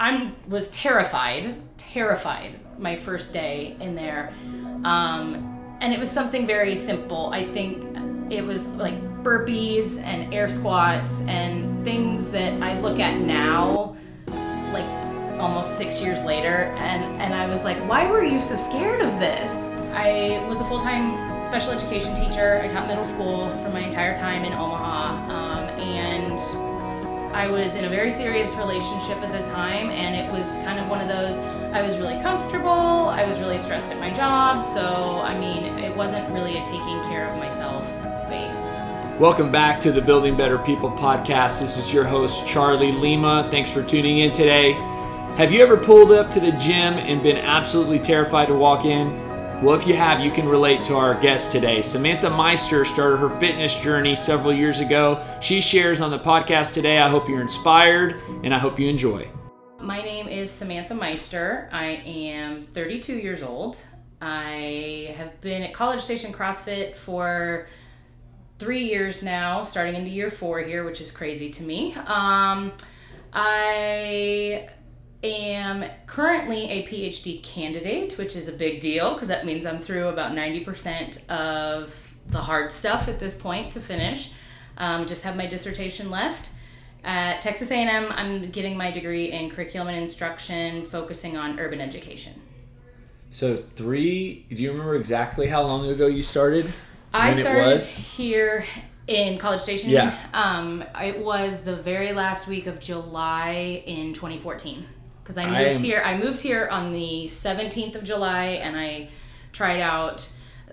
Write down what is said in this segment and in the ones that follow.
I was terrified, terrified my first day in there. Um, and it was something very simple. I think it was like burpees and air squats and things that I look at now, like almost six years later, and, and I was like, why were you so scared of this? I was a full time special education teacher. I taught middle school for my entire time in Omaha. I was in a very serious relationship at the time, and it was kind of one of those I was really comfortable, I was really stressed at my job, so I mean, it wasn't really a taking care of myself space. Welcome back to the Building Better People podcast. This is your host, Charlie Lima. Thanks for tuning in today. Have you ever pulled up to the gym and been absolutely terrified to walk in? Well, if you have, you can relate to our guest today. Samantha Meister started her fitness journey several years ago. She shares on the podcast today. I hope you're inspired and I hope you enjoy. My name is Samantha Meister. I am 32 years old. I have been at College Station CrossFit for three years now, starting into year four here, which is crazy to me. Um, I am currently a PhD candidate, which is a big deal because that means I'm through about 90% of the hard stuff at this point to finish. Um, just have my dissertation left. At Texas A&M, I'm getting my degree in curriculum and instruction, focusing on urban education. So three. Do you remember exactly how long ago you started? I started here in College Station. Yeah. Um, it was the very last week of July in 2014 because I moved I here. I moved here on the 17th of July, and I tried out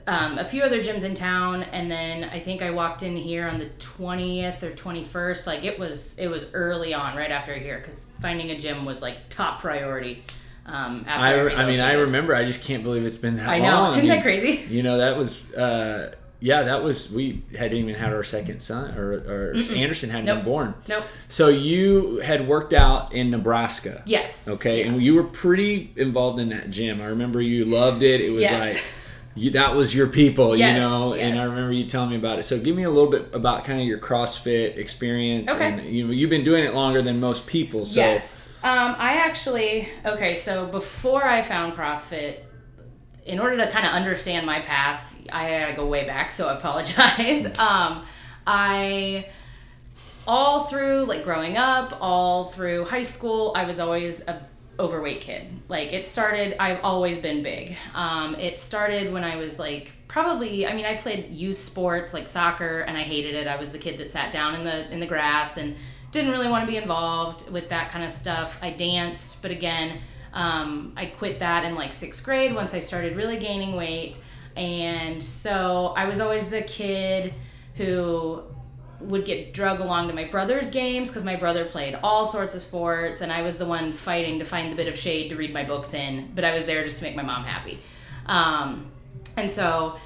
um, a few other gyms in town, and then I think I walked in here on the 20th or 21st. Like it was, it was early on, right after here, because finding a gym was like top priority. Um, I, I, I mean, I remember. I just can't believe it's been that I know. long. Isn't I mean, that crazy? You know, that was. Uh, yeah, that was we hadn't even had our second son, or, or Anderson hadn't nope. been born. Nope. So you had worked out in Nebraska. Yes. Okay, yeah. and you were pretty involved in that gym. I remember you loved it. It was yes. like you, that was your people, yes, you know. Yes. And I remember you telling me about it. So give me a little bit about kind of your CrossFit experience. Okay. And you know, you've been doing it longer than most people. So. Yes. Um, I actually okay. So before I found CrossFit, in order to kind of understand my path, I gotta go way back, so I apologize. Um, I all through like growing up, all through high school, I was always a overweight kid. Like it started, I've always been big. Um, it started when I was like probably, I mean, I played youth sports like soccer, and I hated it. I was the kid that sat down in the in the grass and didn't really want to be involved with that kind of stuff. I danced, but again. Um, I quit that in like sixth grade once I started really gaining weight. And so I was always the kid who would get drug along to my brother's games because my brother played all sorts of sports and I was the one fighting to find the bit of shade to read my books in, but I was there just to make my mom happy. Um, and so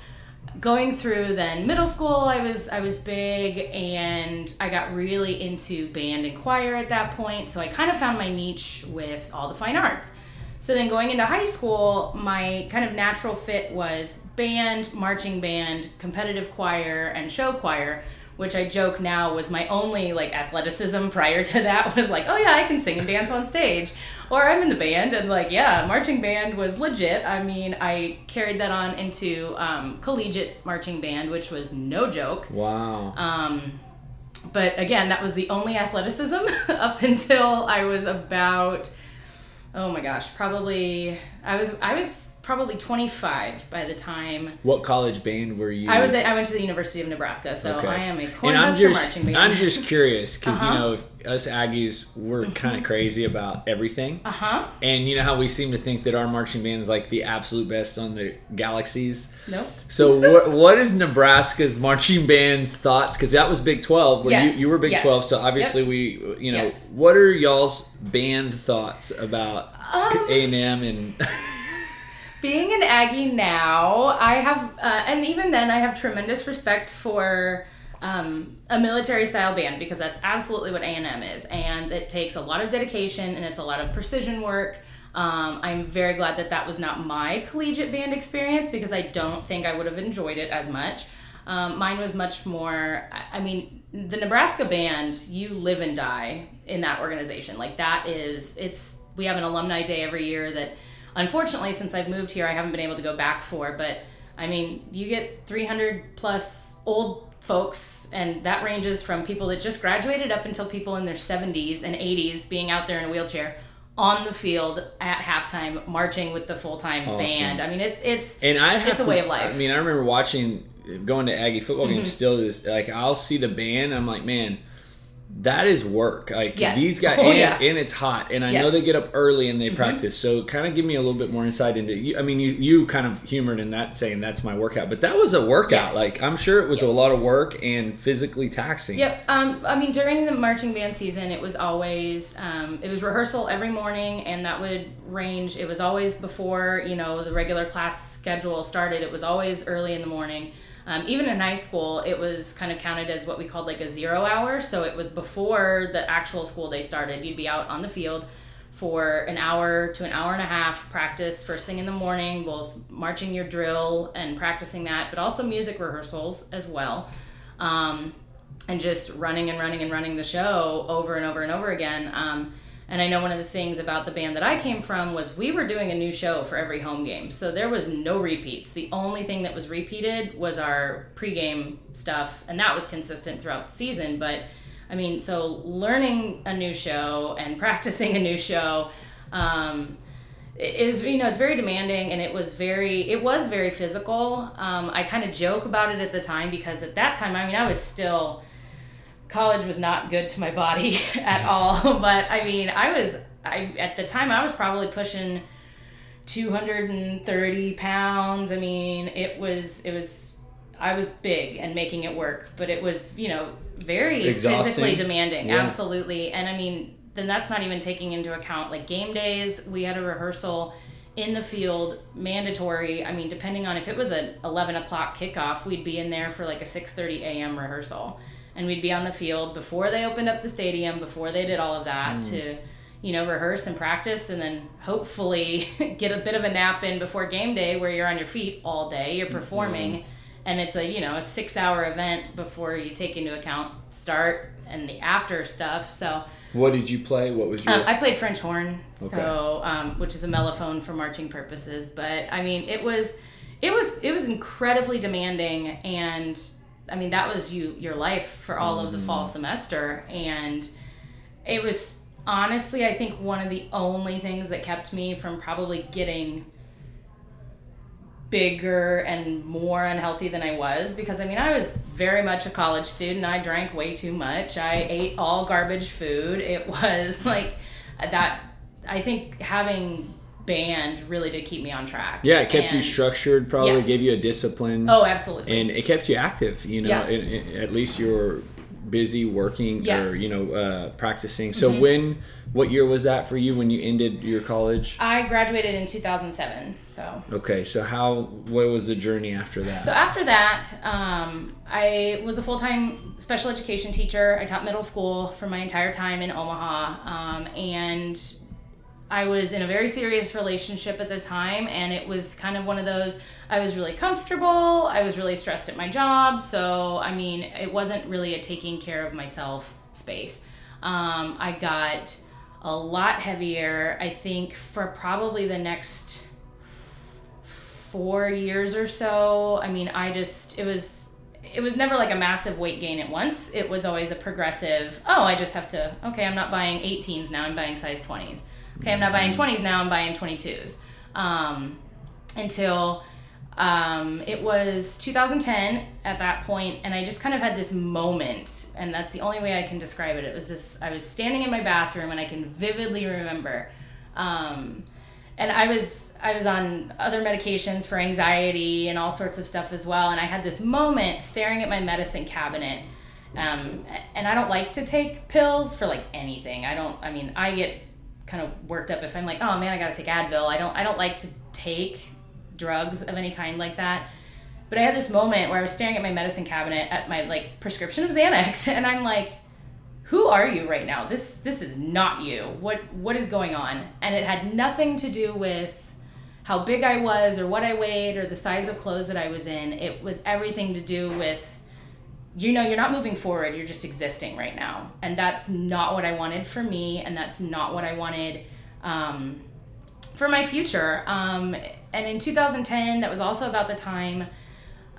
going through then middle school I was I was big and I got really into band and choir at that point so I kind of found my niche with all the fine arts so then going into high school my kind of natural fit was band marching band competitive choir and show choir which I joke now was my only like athleticism prior to that was like, oh yeah, I can sing and dance on stage. Or I'm in the band and like, yeah, marching band was legit. I mean, I carried that on into um, collegiate marching band, which was no joke. Wow. Um, but again, that was the only athleticism up until I was about, oh my gosh, probably I was I was probably 25 by the time. What college band were you? I was at, I went to the University of Nebraska, so Okay. I am a Cornhusker marching band. I'm just curious because Uh-huh. you know us Aggies we're kind of crazy about everything, uh huh. and you know how we seem to think that our marching band is like the absolute best on the galaxies. Nope. So what what is Nebraska's marching band's thoughts? Because that was Big Twelve. Yes, you, you were Big yes. Twelve, so obviously we you know Yes. what are y'all's band thoughts about Um, A and M and being an Aggie now, I have, uh, and even then, I have tremendous respect for um, a military style band because that's absolutely what A and M is, and it takes a lot of dedication and it's a lot of precision work. Um, I'm very glad that that was not my collegiate band experience because I don't think I would have enjoyed it as much. Um, mine was much more. I- I mean, the Nebraska band, you live and die in that organization. Like that is it's we have an alumni day every year that unfortunately since I've moved here I haven't been able to go back for, but I mean, you get 300 plus old folks and that ranges from people that just graduated up until people in their 70s and 80s being out there in a wheelchair on the field at halftime marching with the full-time awesome. band. I mean, it's it's and I have it's a to, way of life. I mean, I remember watching going to Aggie football games mm-hmm. still is like I'll see the band I'm like, man, that is work. Like yes. these guys, oh, and, yeah. and, it's hot, and I yes. know they get up early and they mm-hmm. practice. So kind of give me a little bit more insight into. You, I mean, you you kind of humored in that saying that's my workout, but that was a workout. Yes. Like I'm sure it was yep. a lot of work and physically taxing. Yep. Um. I mean, during the marching band season, it was always um. It was rehearsal every morning, and that would range. It was always before you know the regular class schedule started. It was always early in the morning. Um, even in high school, it was kind of counted as what we called like a zero hour. So it was before the actual school day started. You'd be out on the field for an hour to an hour and a half practice first thing in the morning, both marching your drill and practicing that, but also music rehearsals as well. Um, and just running and running and running the show over and over and over again. Um, and I know one of the things about the band that I came from was we were doing a new show for every home game. So there was no repeats. The only thing that was repeated was our pregame stuff, and that was consistent throughout the season. But I mean, so learning a new show and practicing a new show um, is you know it's very demanding and it was very it was very physical. Um, I kind of joke about it at the time because at that time, I mean, I was still college was not good to my body at all. But I mean, I was I at the time I was probably pushing 230 pounds. I mean, it was it was I was big and making it work, but it was, you know, very Exhausting. physically demanding. Yeah. Absolutely. And I mean, then that's not even taking into account like game days. We had a rehearsal in the field mandatory i mean depending on if it was an 11 o'clock kickoff we'd be in there for like a 6.30 a.m rehearsal and we'd be on the field before they opened up the stadium, before they did all of that mm. to, you know, rehearse and practice, and then hopefully get a bit of a nap in before game day where you're on your feet all day, you're performing, mm. and it's a you know a six hour event before you take into account start and the after stuff. So. What did you play? What was your? Um, I played French horn, okay. so um, which is a mellophone for marching purposes. But I mean, it was, it was, it was incredibly demanding, and I mean, that was you your life for all mm-hmm. of the fall mm-hmm. semester, and it was honestly, I think one of the only things that kept me from probably getting bigger and more unhealthy than I was because I mean I was very much a college student. I drank way too much. I ate all garbage food. It was like that I think having band really did keep me on track. Yeah, it kept and, you structured, probably yes. gave you a discipline. Oh, absolutely. And it kept you active, you know, yeah. it, it, at least you're busy working yes. or, you know, uh, practicing. So mm-hmm. when, what year was that for you when you ended your college? I graduated in 2007. So. Okay, so how, what was the journey after that? So after that, um, I was a full time special education teacher. I taught middle school for my entire time in Omaha. Um, and I was in a very serious relationship at the time, and it was kind of one of those. I was really comfortable. I was really stressed at my job. So, I mean, it wasn't really a taking care of myself space. Um, I got a lot heavier, I think, for probably the next four years or so. I mean, I just, it was it was never like a massive weight gain at once. It was always a progressive, oh, I just have to, okay, I'm not buying 18s now, I'm buying size 20s okay, I'm not buying 20s now, I'm buying 22s. Um, until um, it was 2010 at that point, and I just kind of had this moment, and that's the only way I can describe it. It was this I was standing in my bathroom, and I can vividly remember. Um, and I was I was on other medications for anxiety and all sorts of stuff as well. And I had this moment staring at my medicine cabinet. Um, and I don't like to take pills for like anything. I don't. I mean, I get kind of worked up if I'm like, oh man, I gotta take Advil. I don't I don't like to take drugs of any kind like that. But I had this moment where I was staring at my medicine cabinet at my like prescription of Xanax, and I'm like, who are you right now? This this is not you. What what is going on? And it had nothing to do with how big I was or what I weighed or the size of clothes that I was in. It was everything to do with you know, you're not moving forward, you're just existing right now. And that's not what I wanted for me, and that's not what I wanted um, for my future. Um, and in 2010, that was also about the time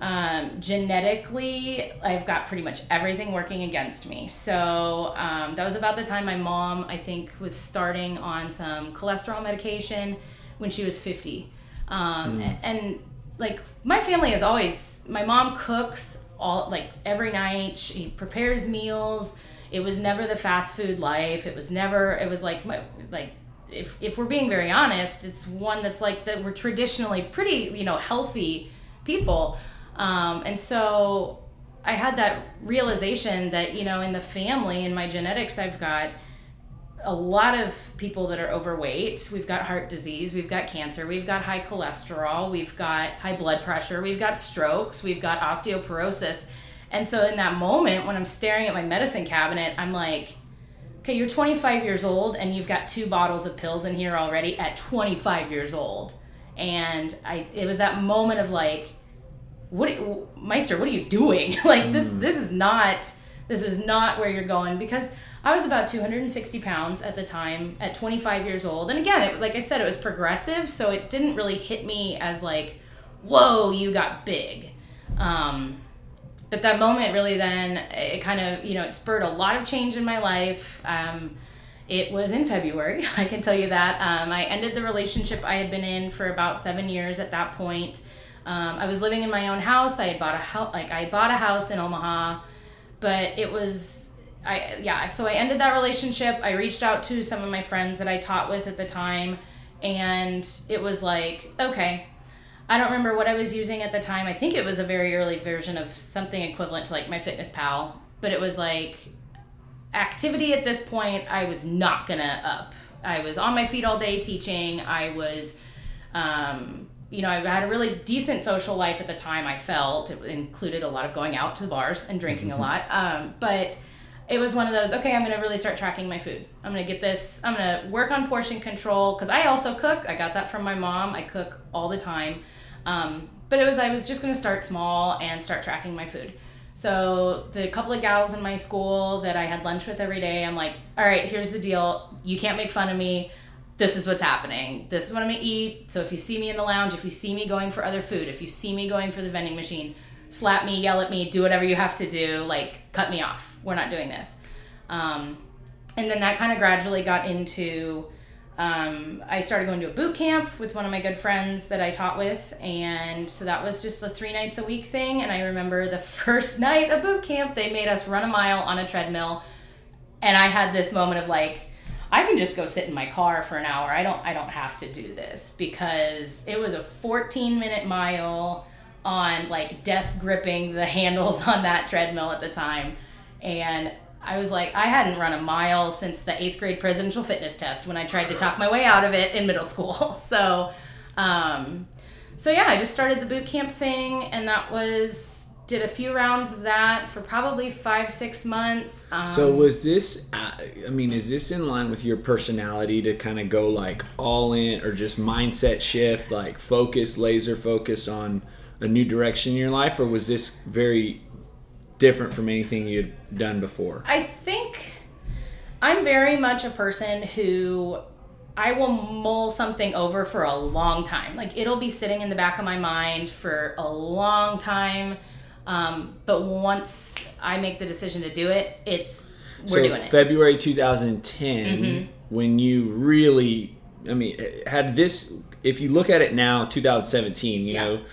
um, genetically, I've got pretty much everything working against me. So um, that was about the time my mom, I think, was starting on some cholesterol medication when she was 50. Um, mm. and, and like my family is always, my mom cooks all like every night. She prepares meals. It was never the fast food life. It was never. It was like my like if if we're being very honest, it's one that's like that we're traditionally pretty you know healthy people. Um, and so I had that realization that, you know, in the family, in my genetics, I've got a lot of people that are overweight. We've got heart disease, we've got cancer, we've got high cholesterol, we've got high blood pressure, we've got strokes, we've got osteoporosis. And so in that moment, when I'm staring at my medicine cabinet, I'm like, okay, you're 25 years old and you've got two bottles of pills in here already at 25 years old. And I, it was that moment of like, what Meister, what are you doing? like mm. this this is not this is not where you're going because I was about 260 pounds at the time at 25 years old. And again, it, like I said, it was progressive, so it didn't really hit me as like, whoa, you got big. Um, but that moment really then, it kind of, you know, it spurred a lot of change in my life. Um, it was in February, I can tell you that. Um, I ended the relationship I had been in for about seven years at that point. Um, I was living in my own house. I had bought a house, like I bought a house in Omaha, but it was, I yeah. So I ended that relationship. I reached out to some of my friends that I taught with at the time, and it was like, okay, I don't remember what I was using at the time. I think it was a very early version of something equivalent to like my fitness pal, but it was like activity at this point. I was not gonna up. I was on my feet all day teaching. I was um, you know, I had a really decent social life at the time. I felt it included a lot of going out to the bars and drinking a lot. Um, but it was one of those. Okay, I'm to really start tracking my food. I'm to get this. I'm to work on portion control because I also cook. I got that from my mom. I cook all the time. Um, but it was I was just to start small and start tracking my food. So the couple of gals in my school that I had lunch with every day, I'm like, all right, here's the deal. You can't make fun of me this is what's happening. This is what I'm gonna eat. So if you see me in the lounge, if you see me going for other food, if you see me going for the vending machine, slap me, yell at me, do whatever you have to do. Like cut me off. We're not doing this. Um, and then that kind of gradually got into. Um, I started going to a boot camp with one of my good friends that I taught with, and so that was just the three nights a week thing. And I remember the first night of boot camp, they made us run a mile on a treadmill, and I had this moment of like I can just go sit in my car for an hour. I don't I don't have to do this because it was a 14 minute mile on like death gripping the handles on that treadmill at the time. And I was like, I hadn't run a mile since the eighth grade presidential fitness test when I tried to talk my way out of it in middle school. So, um, so yeah, I just started the boot camp thing, and that was did a few rounds of that for probably five six months um, so was this uh, i mean is this in line with your personality to kind of go like all in or just mindset shift like focus laser focus on a new direction in your life or was this very different from anything you'd done before i think i'm very much a person who I will mull something over for a long time. Like it'll be sitting in the back of my mind for a long time um, but once I make the decision to do it, it's we're so doing it. February 2010, mm-hmm. when you really, I mean, had this. If you look at it now, 2017, you yeah. know,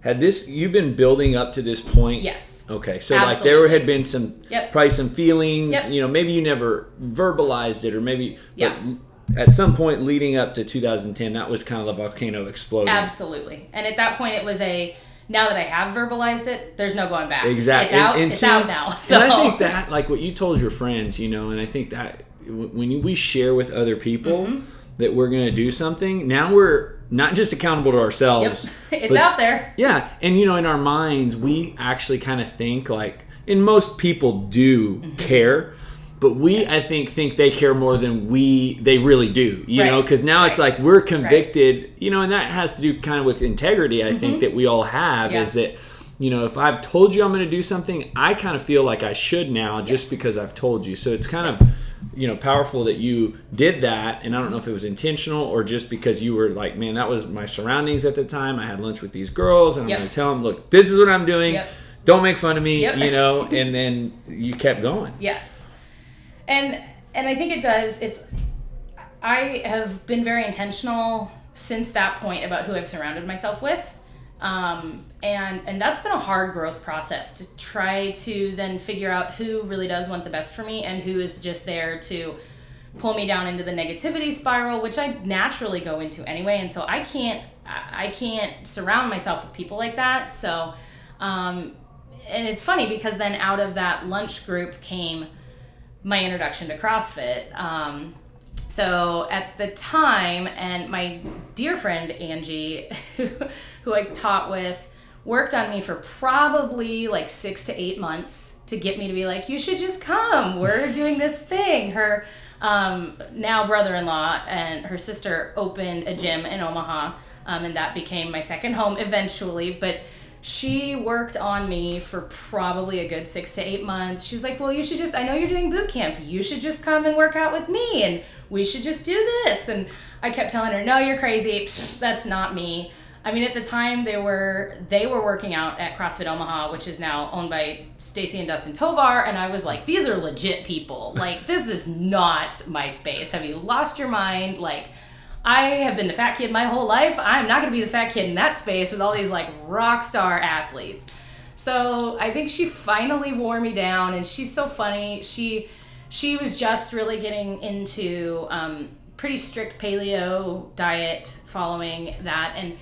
had this you've been building up to this point? Yes. Okay, so Absolutely. like there had been some yep. probably some feelings. Yep. You know, maybe you never verbalized it, or maybe yeah. At some point leading up to 2010, that was kind of the volcano exploding. Absolutely, and at that point, it was a now that I have verbalized it, there's no going back. Exactly. It's out. And, and it's see, out now. So. And I think that, like what you told your friends, you know, and I think that when we share with other people mm-hmm. that we're going to do something, now we're not just accountable to ourselves. Yep. It's but, out there. Yeah. And, you know, in our minds, we actually kind of think like, and most people do mm-hmm. care but we i think think they care more than we they really do you right. know because now right. it's like we're convicted right. you know and that has to do kind of with integrity i mm-hmm. think that we all have yeah. is that you know, if I've told you I'm going to do something, I kind of feel like I should now just Yes. because I've told you. So it's kind of, you know, powerful that you did that. And I don't know if it was intentional or just because you were like, man, that was my surroundings at the time. I had lunch with these girls and I'm Yep. going to tell them, look, this is what I'm doing. Yep. Don't make fun of me, Yep. you know, and then you kept going. Yes. And and I think it does it's I have been very intentional since that point about who I've surrounded myself with. Um, and and that's been a hard growth process to try to then figure out who really does want the best for me and who is just there to pull me down into the negativity spiral which I naturally go into anyway and so I can't I can't surround myself with people like that so um, and it's funny because then out of that lunch group came my introduction to CrossFit. Um, so at the time, and my dear friend Angie, who, who I taught with, worked on me for probably like six to eight months to get me to be like, you should just come. We're doing this thing. Her um, now brother in law and her sister opened a gym in Omaha, um, and that became my second home eventually. But she worked on me for probably a good six to eight months. She was like, Well, you should just, I know you're doing boot camp. You should just come and work out with me and we should just do this. And I kept telling her, No, you're crazy. That's not me. I mean, at the time they were they were working out at CrossFit Omaha, which is now owned by Stacy and Dustin Tovar, and I was like, these are legit people. Like, this is not my space. Have you lost your mind? Like, I have been the fat kid my whole life. I'm not going to be the fat kid in that space with all these like rock star athletes. So I think she finally wore me down, and she's so funny. She she was just really getting into um, pretty strict paleo diet, following that, and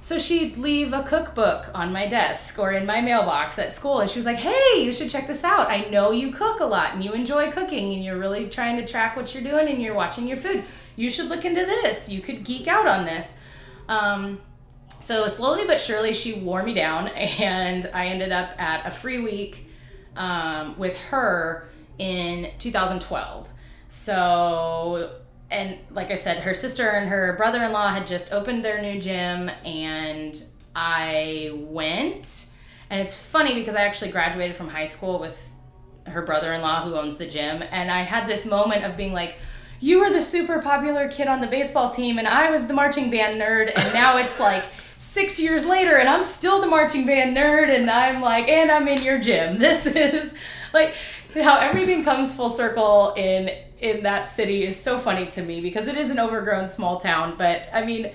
so she'd leave a cookbook on my desk or in my mailbox at school, and she was like, "Hey, you should check this out. I know you cook a lot and you enjoy cooking, and you're really trying to track what you're doing, and you're watching your food. You should look into this. You could geek out on this." Um, so slowly but surely, she wore me down, and I ended up at a free week um, with her in 2012. So, and like I said, her sister and her brother in law had just opened their new gym, and I went. And it's funny because I actually graduated from high school with her brother in law who owns the gym, and I had this moment of being like, you were the super popular kid on the baseball team and I was the marching band nerd and now it's like 6 years later and I'm still the marching band nerd and I'm like and I'm in your gym. This is like how everything comes full circle in in that city is so funny to me because it is an overgrown small town, but I mean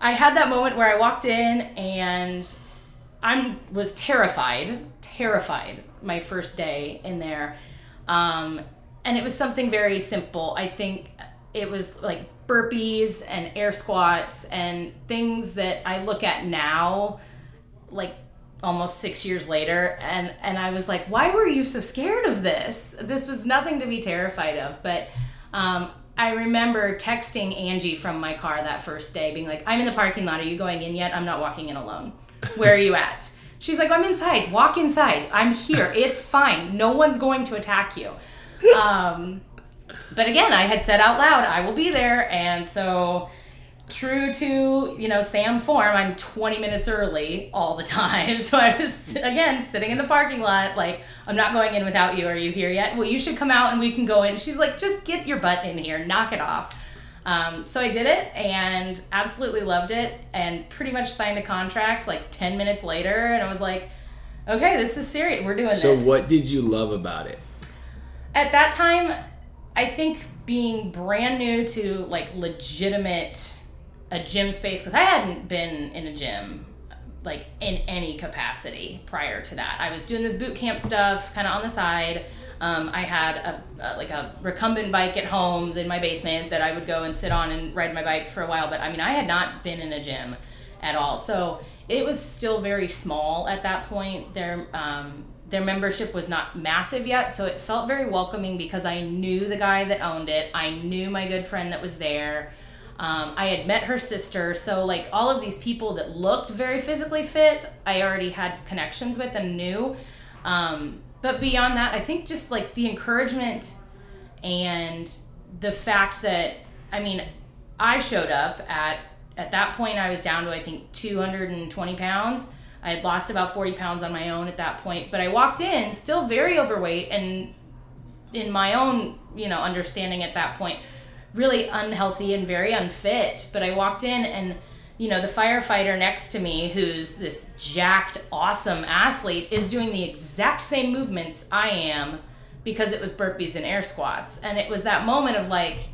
I had that moment where I walked in and I was terrified, terrified my first day in there. Um, and it was something very simple. I think it was like burpees and air squats and things that I look at now, like almost six years later, and and I was like, why were you so scared of this? This was nothing to be terrified of. But um, I remember texting Angie from my car that first day, being like, I'm in the parking lot. Are you going in yet? I'm not walking in alone. Where are you at? She's like, I'm inside. Walk inside. I'm here. It's fine. No one's going to attack you. Um, but again, I had said out loud, I will be there. And so, true to, you know, Sam form, I'm 20 minutes early all the time. So I was, again, sitting in the parking lot, like, I'm not going in without you. Are you here yet? Well, you should come out and we can go in. She's like, just get your butt in here, knock it off. Um, so I did it and absolutely loved it and pretty much signed a contract like 10 minutes later. And I was like, okay, this is serious. We're doing So, this So what did you love about it? at that time i think being brand new to like legitimate a gym space because i hadn't been in a gym like in any capacity prior to that. I was doing this boot camp stuff kind of on the side. Um, i had a, a like a recumbent bike at home in my basement that i would go and sit on and ride my bike for a while but i mean i had not been in a gym at all. So it was still very small at that point. There um, their membership was not massive yet so it felt very welcoming because i knew the guy that owned it. I knew my good friend that was there um, i had met her sister so like all of these people that looked very physically fit i already had connections with and knew. Um, but beyond that i think just like the encouragement and the fact that i mean i showed up at at that point i was down to i think 220 pounds. I had lost about 40 pounds on my own at that point, but I walked in still very overweight and in my own, you know, understanding at that point, really unhealthy and very unfit. But I walked in and you know, the firefighter next to me, who's this jacked, awesome athlete, is doing the exact same movements I am because it was burpees and air squats. And it was that moment of like,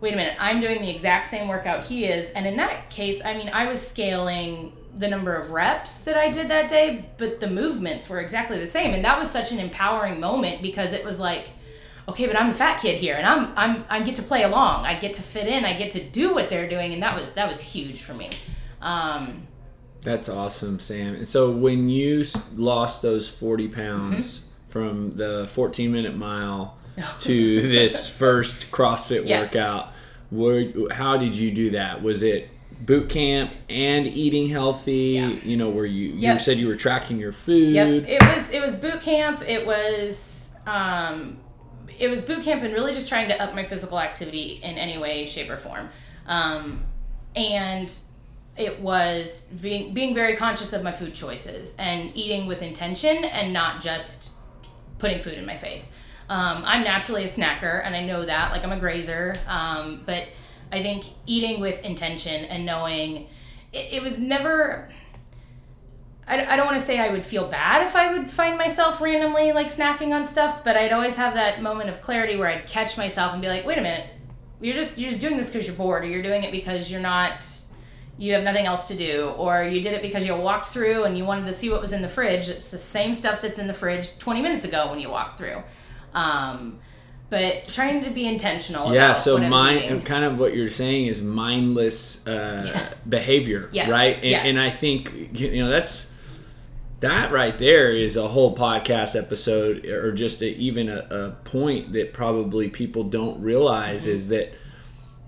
wait a minute, I'm doing the exact same workout he is. And in that case, I mean, I was scaling the number of reps that I did that day, but the movements were exactly the same. And that was such an empowering moment because it was like, okay, but I'm the fat kid here, and I'm I'm I get to play along. I get to fit in. I get to do what they're doing, and that was that was huge for me. Um, That's awesome, Sam. And so when you lost those forty pounds mm-hmm. from the fourteen minute mile to this first CrossFit yes. workout, where how did you do that? Was it boot camp and eating healthy yeah. you know where you you yep. said you were tracking your food yep it was it was boot camp it was um it was boot camp and really just trying to up my physical activity in any way, shape, or form. Um, and it was being being very conscious of my food choices and eating with intention and not just putting food in my face. Um, I'm naturally a snacker and I know that, like I'm a grazer, um, but I think eating with intention and knowing it, it was never I, I don't want to say I would feel bad if I would find myself randomly like snacking on stuff, but I'd always have that moment of clarity where I'd catch myself and be like, wait a minute, you're just you're just doing this because you're bored, or you're doing it because you're not you have nothing else to do, or you did it because you walked through and you wanted to see what was in the fridge. It's the same stuff that's in the fridge 20 minutes ago when you walked through. Um, but trying to be intentional. Yeah, so mind, kind of what you're saying is mindless uh, yeah. behavior, yes. right? And, yes. and I think you know that's that right there is a whole podcast episode or just a, even a, a, point that probably people don't realize is that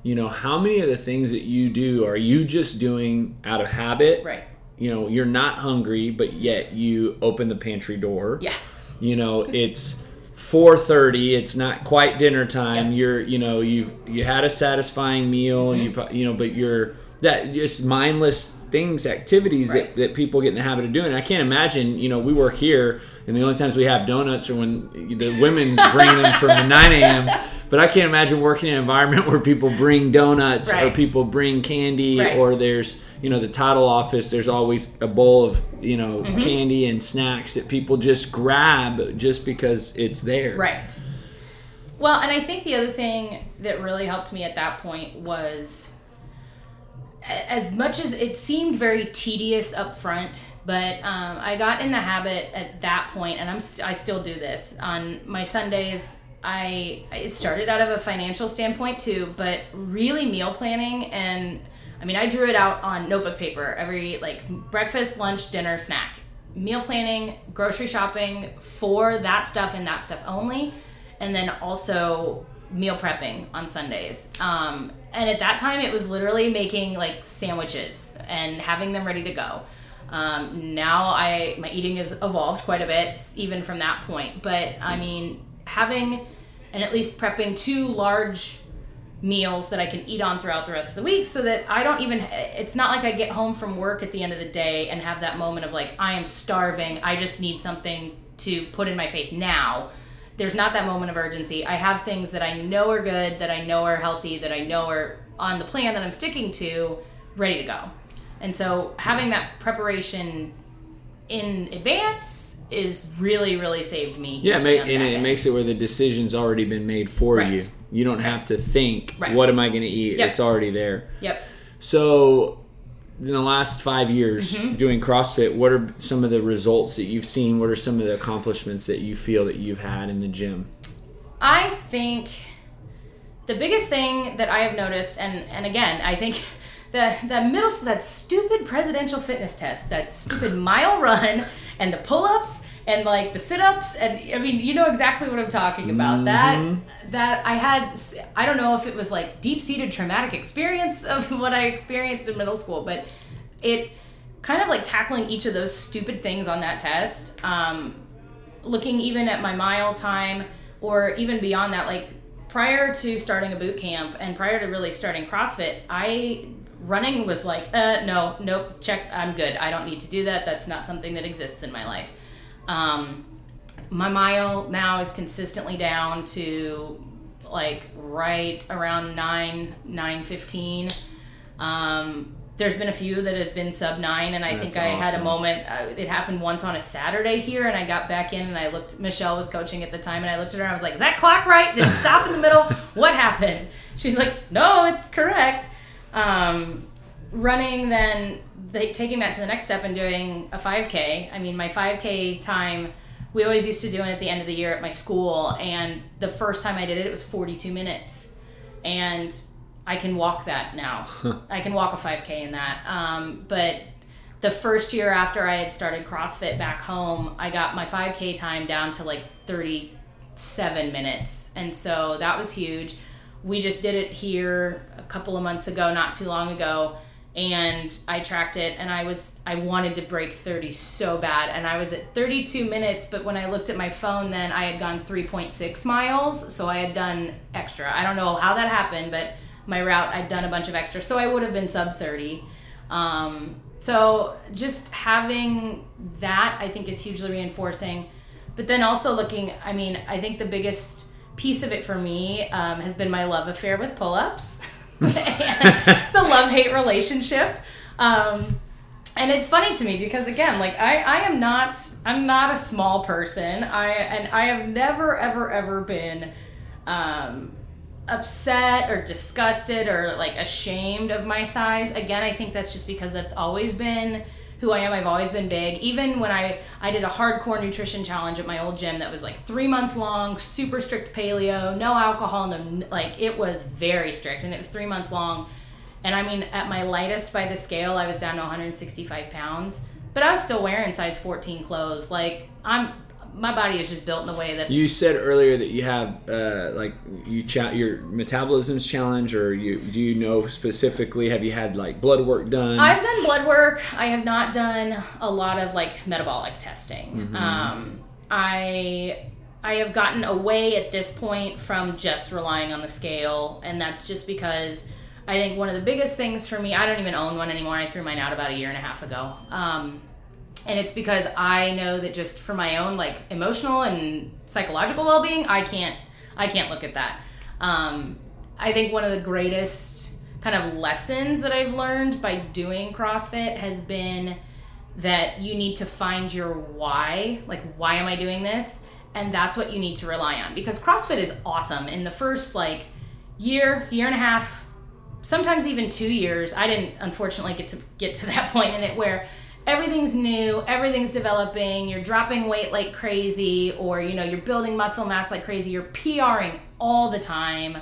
you know how many of the things that you do are you just doing out of habit right you know you're not hungry but yet you open the pantry door yeah you know it's 4:30 it's not quite dinner time yep. you're you know you've you had a satisfying meal mm-hmm. you you know but you're that just mindless things, activities right. that, that people get in the habit of doing. I can't imagine, you know, we work here and the only times we have donuts are when the women bring them from the 9 a.m. But I can't imagine working in an environment where people bring donuts right. or people bring candy right. or there's, you know, the title office, there's always a bowl of, you know, mm-hmm. candy and snacks that people just grab just because it's there. Right. Well, and I think the other thing that really helped me at that point was as much as it seemed very tedious up front but um, i got in the habit at that point and i'm st- i still do this. On my sundays i it started out of a financial standpoint too but really meal planning and i mean i drew it out on notebook paper every like breakfast lunch dinner snack. Meal planning grocery shopping for that stuff and that stuff only and then also meal prepping on sundays. Um, and at that time it was literally making like sandwiches and having them ready to go. Um, now i my eating has evolved quite a bit even from that point. But i mean having and at least prepping two large meals that i can eat on throughout the rest of the week so that i don't even it's not like i get home from work at the end of the day and have that moment of like i am starving. I just need something to put in my face now there's not that moment of urgency. I have things that I know are good, that I know are healthy, that I know are on the plan that I'm sticking to, ready to go. And so having that preparation in advance is really really saved me. Yeah, make, and it end. makes it where the decision's already been made for right. you. You don't have to think, right. what am I going to eat? Yep. It's already there. Yep. So in the last five years mm-hmm. doing CrossFit, what are some of the results that you've seen? What are some of the accomplishments that you feel that you've had in the gym? I think the biggest thing that I have noticed, and and again, I think the the middle that stupid presidential fitness test, that stupid mile run, and the pull ups and like the sit-ups and i mean you know exactly what i'm talking about mm-hmm. that that i had i don't know if it was like deep-seated traumatic experience of what i experienced in middle school but it kind of like tackling each of those stupid things on that test um, looking even at my mile time or even beyond that like prior to starting a boot camp and prior to really starting crossfit i running was like, uh, no, nope, check, I'm good. I don't need to do that. That's not something that exists in my life. Um, my mile now is consistently down to like right around 9 9 15 um, there's been a few that have been sub 9 and i That's think i had a moment uh, it happened once on a saturday here and i got back in and i looked michelle was coaching at the time and i looked at her and i was like is that clock right? Did it stop in the middle? What happened? She's like no it's correct. Um, running then they, taking that to the next step and doing a 5k i mean my 5k time we always used to do it at the end of the year at my school and the first time i did it it was 42 minutes. And i can walk that now. I can walk a 5k in that. Um, but the first year after i had started crossfit back home i got my 5k time down to like 37 minutes. And so that was huge. We just did it here a couple of months ago not too long ago and I tracked it and I was I wanted to break 30 so bad and I was at 32 minutes but when I looked at my phone then I had gone 3.6 miles so I had done extra. I don't know how that happened but my route I'd done a bunch of extra so I would have been sub 30 um, so just having that I think is hugely reinforcing but then also looking I mean I think the biggest piece of it for me um, has been my love affair with pull-ups it's a love hate relationship. Um, and it's funny to me because again, like I, I am not I'm not a small person. I and I have never ever ever been um, upset or disgusted or like ashamed of my size. Again, I think that's just because that's always been who I am. I've always been big. Even when I I did a hardcore nutrition challenge at my old gym that was like three months long, super strict paleo, no alcohol, no like it was very strict, and it was three months long. And I mean, at my lightest by the scale, I was down to 165 pounds, but I was still wearing size 14 clothes. Like I'm, my body is just built in a way that You said earlier that you have uh, like you chat your metabolism's challenge, or you do you know specifically? Have you had like blood work done? I've done blood work. I have not done a lot of like metabolic testing. Um, I I have gotten away at this point from just relying on the scale, and that's just because I think one of the biggest things for me. I don't even own one anymore. I threw mine out about a year and a half ago. Um, and it's because I know that just for my own like emotional and psychological well-being, I can't I can't look at that. Um, I think one of the greatest kind of lessons that I've learned by doing CrossFit has been that you need to find your why. Like, why am I doing this? And that's what you need to rely on because CrossFit is awesome. In the first like year, year and a half, sometimes even two years, I didn't unfortunately get to get to that point in it where everything's new, everything's developing, you're dropping weight like crazy, or you know, you're building muscle mass like crazy, you're PRing all the time.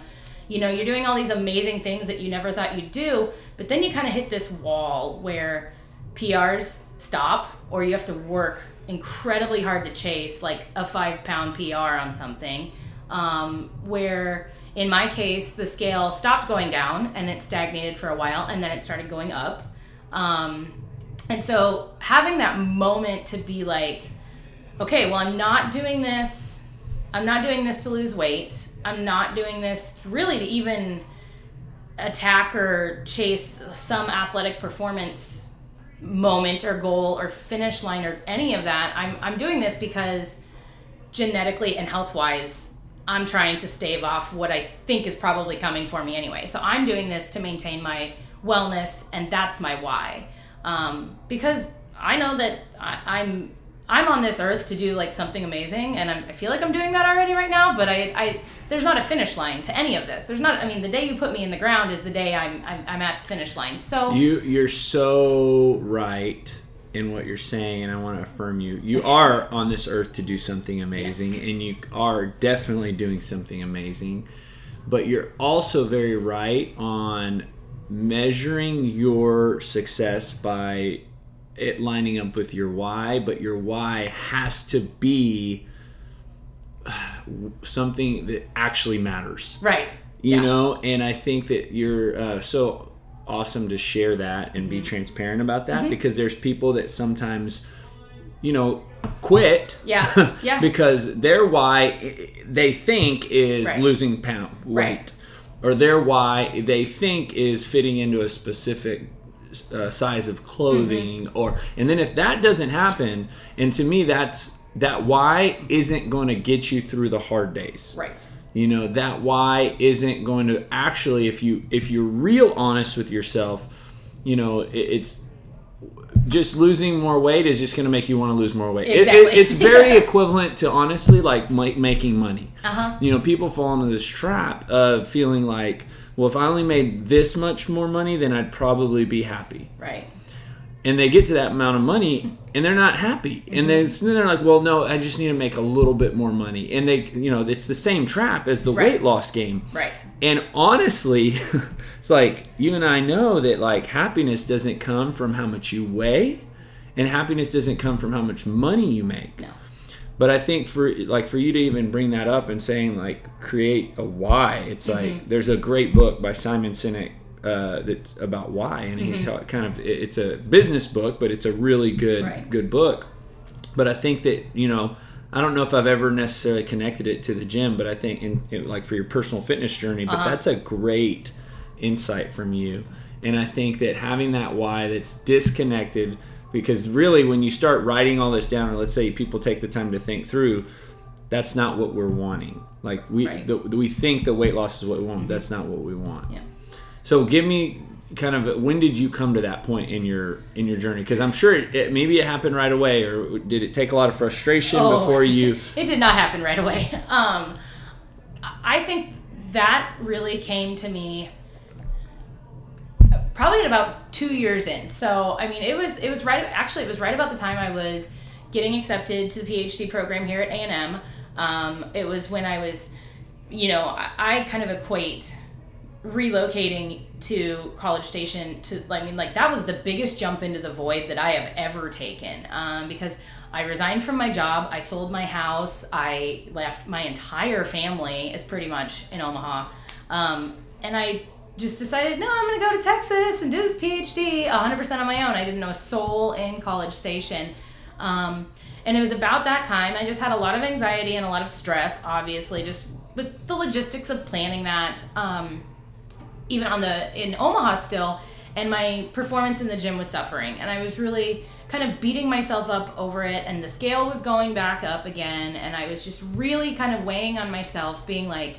You know, you're doing all these amazing things that you never thought you'd do, but then you kind of hit this wall where PRs stop or you have to work incredibly hard to chase like a five pound PR on something. Um, where in my case, the scale stopped going down and it stagnated for a while and then it started going up. Um, and so having that moment to be like, okay, well, I'm not doing this. I'm not doing this to lose weight. I'm not doing this really to even attack or chase some athletic performance moment or goal or finish line or any of that. I'm, I'm doing this because genetically and health wise, I'm trying to stave off what I think is probably coming for me anyway. So I'm doing this to maintain my wellness, and that's my why. Um, because I know that I, I'm I'm on this earth to do like something amazing, and I'm, I feel like I'm doing that already right now. But I, I there's not a finish line to any of this. There's not. I mean, the day you put me in the ground is the day I'm I'm, I'm at the finish line. So You you're so right in what you're saying, and I want to affirm you. You are on this earth to do something amazing, and you are definitely doing something amazing. But you're also very right on measuring your success by it lining up with your why. But your why has to be something that actually matters right. you Yeah. know and i think that you're uh, so awesome to share that and Mm-hmm. be transparent about that because there's people that sometimes you know quit Yeah. Yeah. because their why they think is Right. losing pound weight Right. Or their why they think is fitting into a specific uh, size of clothing Mm-hmm. or and then if that doesn't happen and to me that's that why isn't going to get you through the hard days Right. you know that why isn't going to actually if you if you're real honest with yourself you know it, it's just losing more weight is just going to make you want to lose more weight. It- it- it's very equivalent to honestly like ma- making money. Uh-huh. you know people fall into this trap of feeling like well if i only made this much more money then i'd probably be happy. Right. and they get to that amount of money and they're not happy and then, Mm-hmm. so then they're like well no i just need to make a little bit more money and they you know it's the same trap as the Right. weight loss game Right. and honestly it's like you and i know that like happiness doesn't come from how much you weigh and happiness doesn't come from how much money you make No. but I think for like for you to even bring that up and saying like create a why, it's Mm-hmm. like there's a great book by Simon Sinek uh, that's about why, and Mm-hmm. he ta- kind of it's a business book, but it's a really good Right. good book. But I think that you know I don't know if I've ever necessarily connected it to the gym, but I think in, in like for your personal fitness journey, but Uh-huh. that's a great insight from you. And I think that having that why that's disconnected because really when you start writing all this down or let's say people take the time to think through that's not what we're wanting like we Right. the, we think the weight loss is what we want but that's not what we want Yeah. So give me kind of when did you come to that point in your in your journey because i'm sure it, it, maybe it happened right away or did it take a lot of frustration Oh. before you it did not happen right away. Um, I think that really came to me probably at about two years in. So I mean, it was it was right. Actually, it was right about the time I was getting accepted to the PhD program here at A and M. Um, it was when I was, you know, I, I kind of equate relocating to College Station to I mean like that was the biggest jump into the void that I have ever taken um, because I resigned from my job I sold my house I left my entire family is pretty much in Omaha um, and I just decided no I'm gonna go to Texas and do this PhD 100% on my own. I didn't know a soul in College Station um, and it was about that time I just had a lot of anxiety and a lot of stress obviously just with the logistics of planning that um, even on the in Omaha still, and my performance in the gym was suffering, and I was really kind of beating myself up over it, and the scale was going back up again, and I was just really kind of weighing on myself, being like,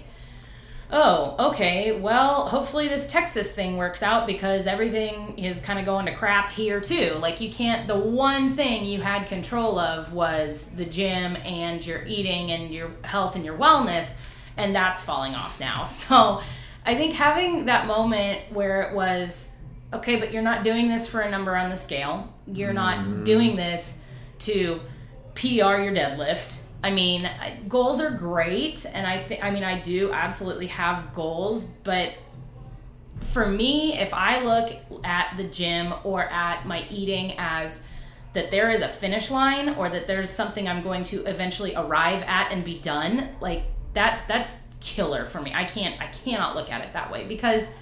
oh, okay, well, hopefully this Texas thing works out because everything is kind of going to crap here too. Like, you can't, the one thing you had control of was the gym and your eating and your health and your wellness, and that's falling off now. So, I think having that moment where it was, okay, but you're not doing this for a number on the scale, you're not mm-hmm. doing this to PR your deadlift. I mean, goals are great, and I think I mean I do absolutely have goals, but for me, if I look at the gym or at my eating as that there is a finish line or that there's something I'm going to eventually arrive at and be done, like that that's killer for me. I can't I cannot look at it that way because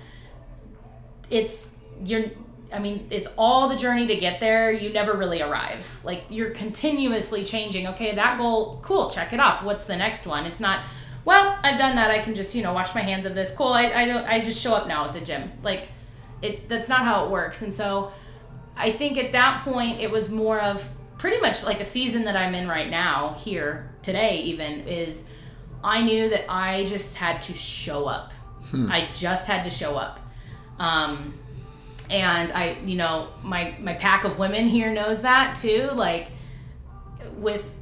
it's you're I mean, it's all the journey to get there. You never really arrive. Like you're continuously changing. Okay, that goal, cool, check it off. What's the next one? It's not, well, I've done that. I can just, you know, wash my hands of this. Cool. I, I don't I just show up now at the gym. Like it that's not how it works. And so I think at that point it was more of pretty much like a season that I'm in right now here today even is I knew that I just had to show up. I just had to show up. Um, and I, you know, my my pack of women here knows that too. Like with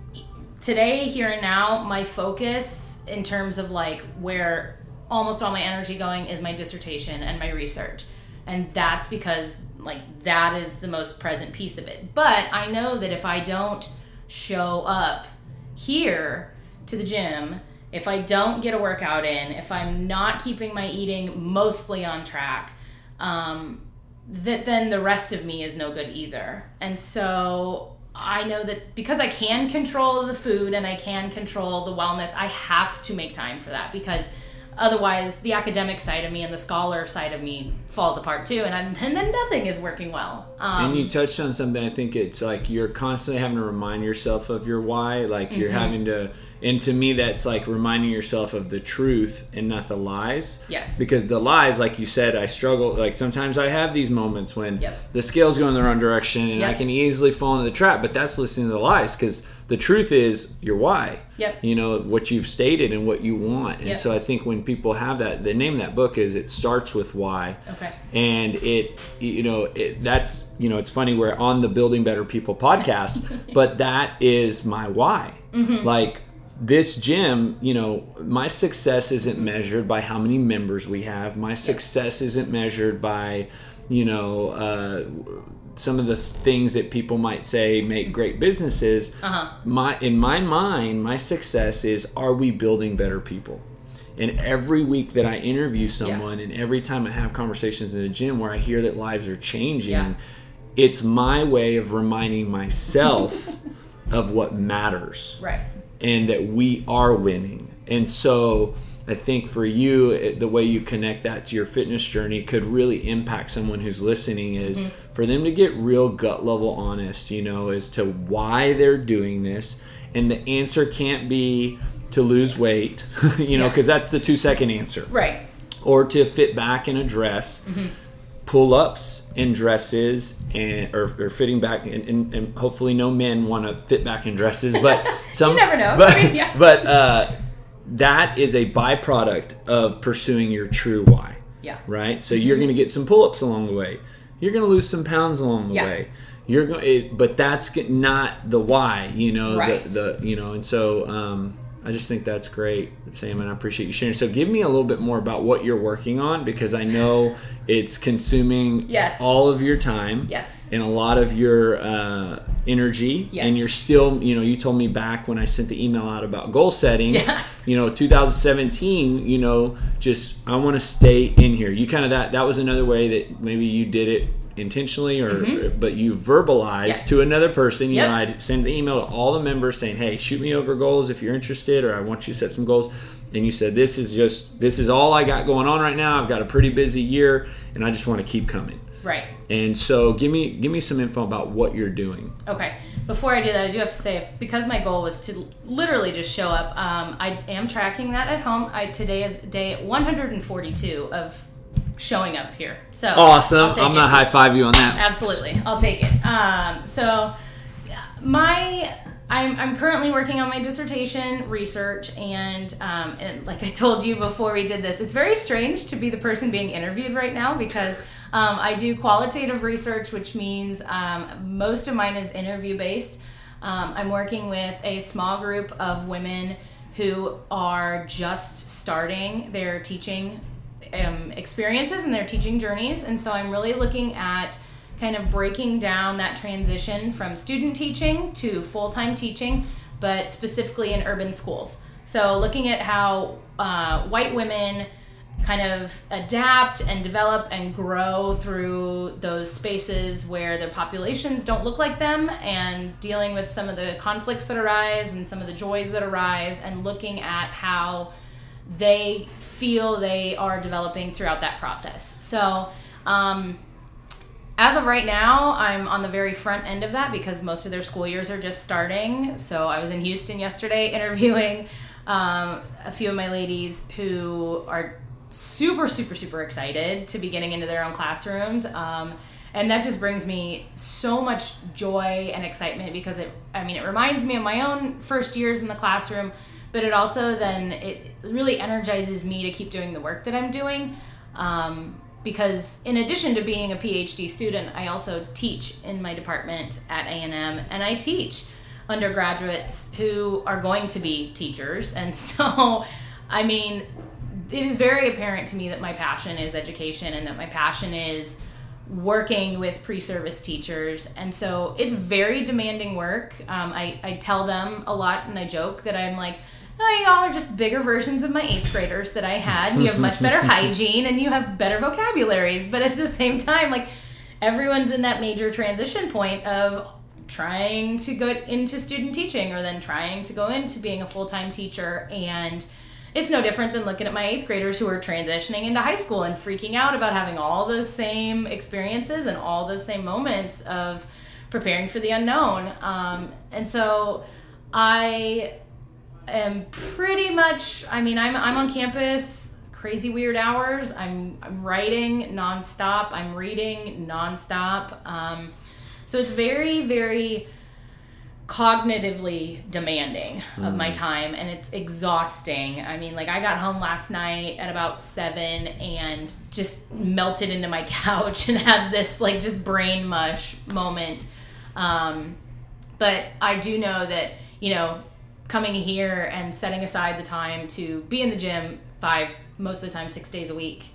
today, here and now, my focus in terms of like where almost all my energy going is my dissertation and my research, and that's because like that is the most present piece of it. But I know that if I don't show up here to the gym, if I don't get a workout in, if I'm not keeping my eating mostly on track, um, that then the rest of me is no good either. And so I know that because I can control the food and I can control the wellness, I have to make time for that because otherwise the academic side of me and the scholar side of me falls apart too and, I, and then nothing is working well. Um, And you touched on something. I think it's like you're constantly having to remind yourself of your why. Like you're Mm-hmm. having to, and to me that's like reminding yourself of the truth and not the lies Yes. because the lies like you said i struggle like sometimes i have these moments when Yep. the scales go in the wrong direction and i can easily fall into the trap but that's listening to the lies because the truth is your why Yep. you know what you've stated and what you want and Yep. so i think when people have that the name of that book is it starts with why Okay. and it you know it, that's you know it's funny we're on the building better people podcast but that is my why Mm-hmm. like this gym you know my success isn't measured by how many members we have my success isn't measured by you know uh, some of the things that people might say make great businesses Uh-huh. my in my mind my success is are we building better people and every week that I interview someone, and every time I have conversations in the gym where I hear that lives are changing, Yeah. it's my way of reminding myself of what matters Right. and that we are winning. And so I think for you, it- the way you connect that to your fitness journey could really impact someone who's listening is for them to get real gut level honest, you know, as to why they're doing this. And the answer can't be to lose weight, you know, Yeah. because that's the two second answer Right. or to fit back in a dress, Mm-hmm. pull ups and dresses, and or, or fitting back, and, and, and hopefully no men want to fit back in dresses, but some you never know. But, I mean, yeah. but uh, that is a byproduct of pursuing your true why, Yeah. right? So you're going to get some pull ups along the way. You're going to lose some pounds along the Yeah. way. You're going, but that's not the why, you know. Right. The, the you know, and so um, I just think that's great, Sam, and I appreciate you sharing. So give me a little bit more about what you're working on because I know it's consuming Yes. all of your time Yes. and a lot of your uh, energy Yes. and you're still you know you told me back when i sent the email out about goal setting Yeah. you know 2017 you know just i want to stay in here you kind of that that was another way that maybe you did it intentionally or but you verbalized Mm-hmm. Yes. to another person you Yep. know i'd send the email to all the members saying hey shoot me over goals if you're interested or i want you to set some goals and you said this is just this is all i got going on right now i've got a pretty busy year and i just want to keep coming Right. and so give me give me some info about what you're doing. Okay. Before I do that, I do have to say, if, because my goal was to literally just show up, um, I am tracking that at home. I today is day 142 of showing up here. So Awesome. I'm gonna high five you on that. Absolutely, I'll take it. Um, so, my I'm, I'm currently working on my dissertation research, and um, and like I told you before we did this, it's very strange to be the person being interviewed right now because um, I do qualitative research, which means um, most of mine is interview based. Um, I'm working with a small group of women who are just starting their teaching um, experiences and their teaching journeys. And so I'm really looking at kind of breaking down that transition from student teaching to full time teaching, but specifically in urban schools. So looking at how uh, white women kind of adapt and develop and grow through those spaces where their populations don't look like them and dealing with some of the conflicts that arise and some of the joys that arise and looking at how they feel they are developing throughout that process. So, um, as of right now, I'm on the very front end of that because most of their school years are just starting. So, I was in Houston yesterday interviewing um, a few of my ladies who are super, super, super excited to be getting into their own classrooms. Um, and that just brings me so much joy and excitement because it, I mean, it reminds me of my own first years in the classroom but it also then it really energizes me to keep doing the work that I'm doing. Um, because in addition to being a PhD student, I also teach in my department at A&M, and I teach undergraduates who are going to be teachers. And so, I mean, it is very apparent to me that my passion is education and that my passion is working with pre-service teachers and so it's very demanding work um, I, I tell them a lot and i joke that i'm like oh, y'all are just bigger versions of my eighth graders that i had and you have much better hygiene and you have better vocabularies but at the same time like everyone's in that major transition point of trying to go into student teaching or then trying to go into being a full-time teacher and it's no different than looking at my eighth graders who are transitioning into high school and freaking out about having all those same experiences and all those same moments of preparing for the unknown. Um, and so I am pretty much. I mean, I'm I'm on campus crazy weird hours. I'm I'm writing nonstop. I'm reading nonstop. Um, so it's very very cognitively demanding of my time and it's exhausting. I mean, like I got home last night at about 7 and just melted into my couch and had this like just brain mush moment. Um, but I do know that, you know, coming here and setting aside the time to be in the gym 5 most of the time 6 days a week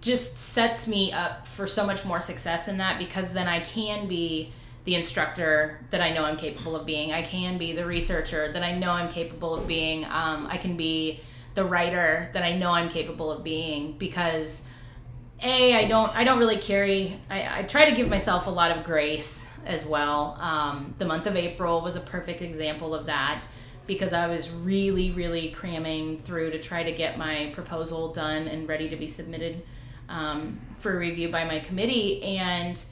just sets me up for so much more success in that because then I can be the instructor that I know I'm capable of being. I can be the researcher that I know I'm capable of being. Um, I can be the writer that I know I'm capable of being because a I don't I don't really carry I, I try to give myself a lot of grace as well. Um, the month of April was a perfect example of that because I was really really cramming through to try to get my proposal done and ready to be submitted um, for review by my committee and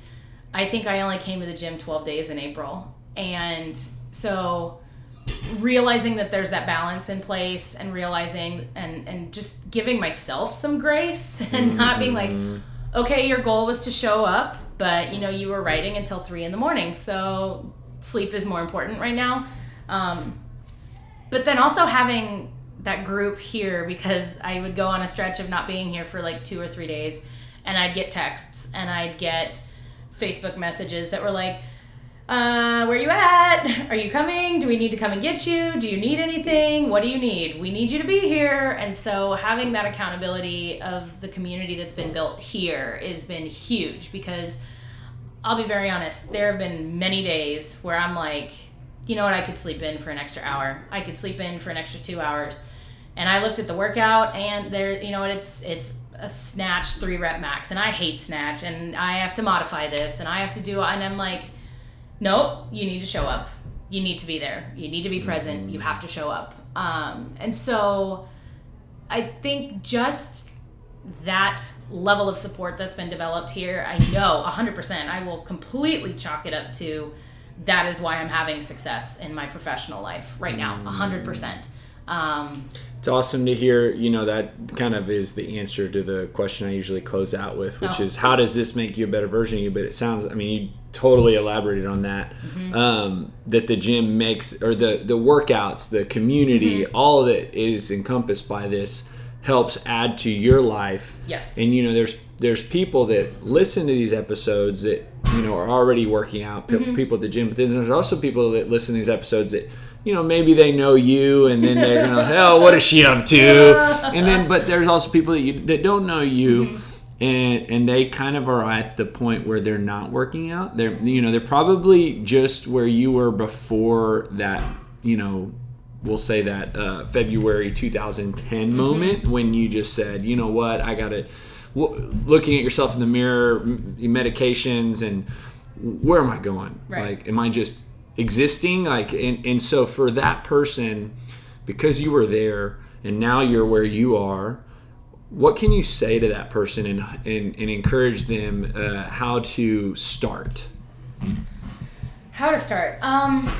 I think I only came to the gym 12 days in April. And so realizing that there's that balance in place and realizing and and just giving myself some grace and not being like okay your goal was to show up but you know you were writing until three in the morning so sleep is more important right now. Um, but then also having that group here because i would go on a stretch of not being here for like two or three days and i'd get texts and i'd get Facebook messages that were like, uh, where are you at? Are you coming? Do we need to come and get you? Do you need anything? What do you need? We need you to be here. And so having that accountability of the community that's been built here has been huge because I'll be very honest, there have been many days where I'm like, you know what, I could sleep in for an extra hour. I could sleep in for an extra two hours. And I looked at the workout and there, you know what, it's it's a snatch three rep max and I hate snatch and I have to modify this and I have to do and I'm like nope you need to show up. You need to be there. You need to be present. You have to show up. Um, and so I think just that level of support that's been developed here I know 100% I will completely chalk it up to that is why I'm having success in my professional life right now 100% um, It's awesome to hear, you know, that kind of is the answer to the question I usually close out with, which Oh. is how does this make you a better version of you? But it sounds, I mean, you totally elaborated on that. Mm-hmm. Um, that the gym makes, or the, the workouts, the community, Mm-hmm. all that is encompassed by this helps add to your life. Yes. And, you know, there's, there's people that listen to these episodes that, you know, are already working out, pe- Mm-hmm. people at the gym, but then there's also people that listen to these episodes that, you know, maybe they know you, and then they're gonna, oh, what is she up to? And then, but there's also people that you that don't know you, and and they kind of are at the point where they're not working out. They're you know they're probably just where you were before that. You know, we'll say that uh, February 2010 moment when you just said, you know what, I gotta. w- Looking at yourself in the mirror, m- medications, and where am I going? Right. Like, am I just existing like and, and so for that person because you were there and now you're where you are what can you say to that person and and, and encourage them uh, how to start How to start? Um,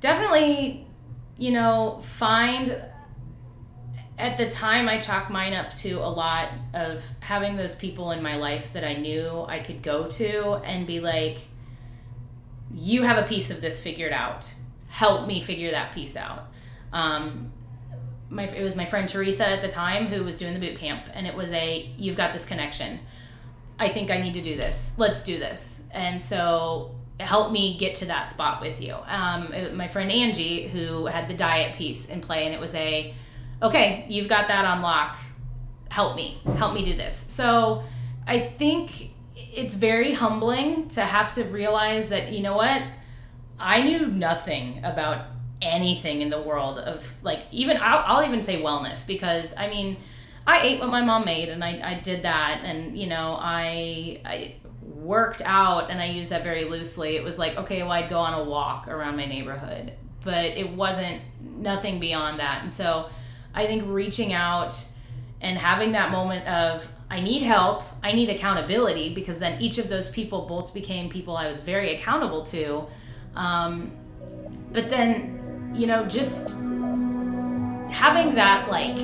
definitely, you know, find. At the time, I chalk mine up to a lot of having those people in my life that I knew I could go to and be like, "You have a piece of this figured out. Help me figure that piece out." Um, my it was my friend Teresa at the time who was doing the boot camp, and it was a "You've got this connection." I think I need to do this. Let's do this. And so help me get to that spot with you. Um, it- my friend Angie, who had the diet piece in play, and it was a, okay, you've got that on lock. Help me. Help me do this. So I think it's very humbling to have to realize that, you know what? I knew nothing about anything in the world of like even I'll, I'll even say wellness because I mean I ate what my mom made and I, I did that and you know I I worked out and I use that very loosely it was like okay well I'd go on a walk around my neighborhood but it wasn't nothing beyond that and so I think reaching out and having that moment of I need help, I need accountability because then each of those people both became people I was very accountable to. Um, but then you know, just having that like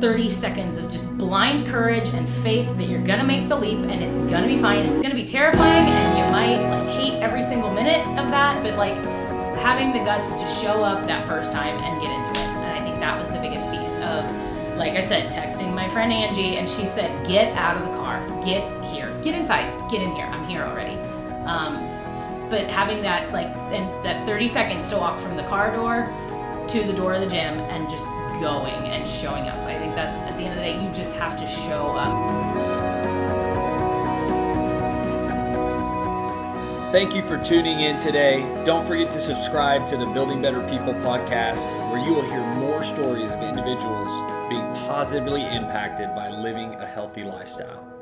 30 seconds of just blind courage and faith that you're gonna make the leap and it's gonna be fine. It's gonna be terrifying and you might like hate every single minute of that, but like having the guts to show up that first time and get into it. And I think that was the biggest piece of, like I said, texting my friend Angie and she said, get out of the car, get here, get inside, get in here. I'm here already. Um, but having that like and that 30 seconds to walk from the car door to the door of the gym and just going and showing up. I think that's at the end of the day, you just have to show up. Thank you for tuning in today. Don't forget to subscribe to the Building Better People podcast, where you will hear more stories of individuals being positively impacted by living a healthy lifestyle.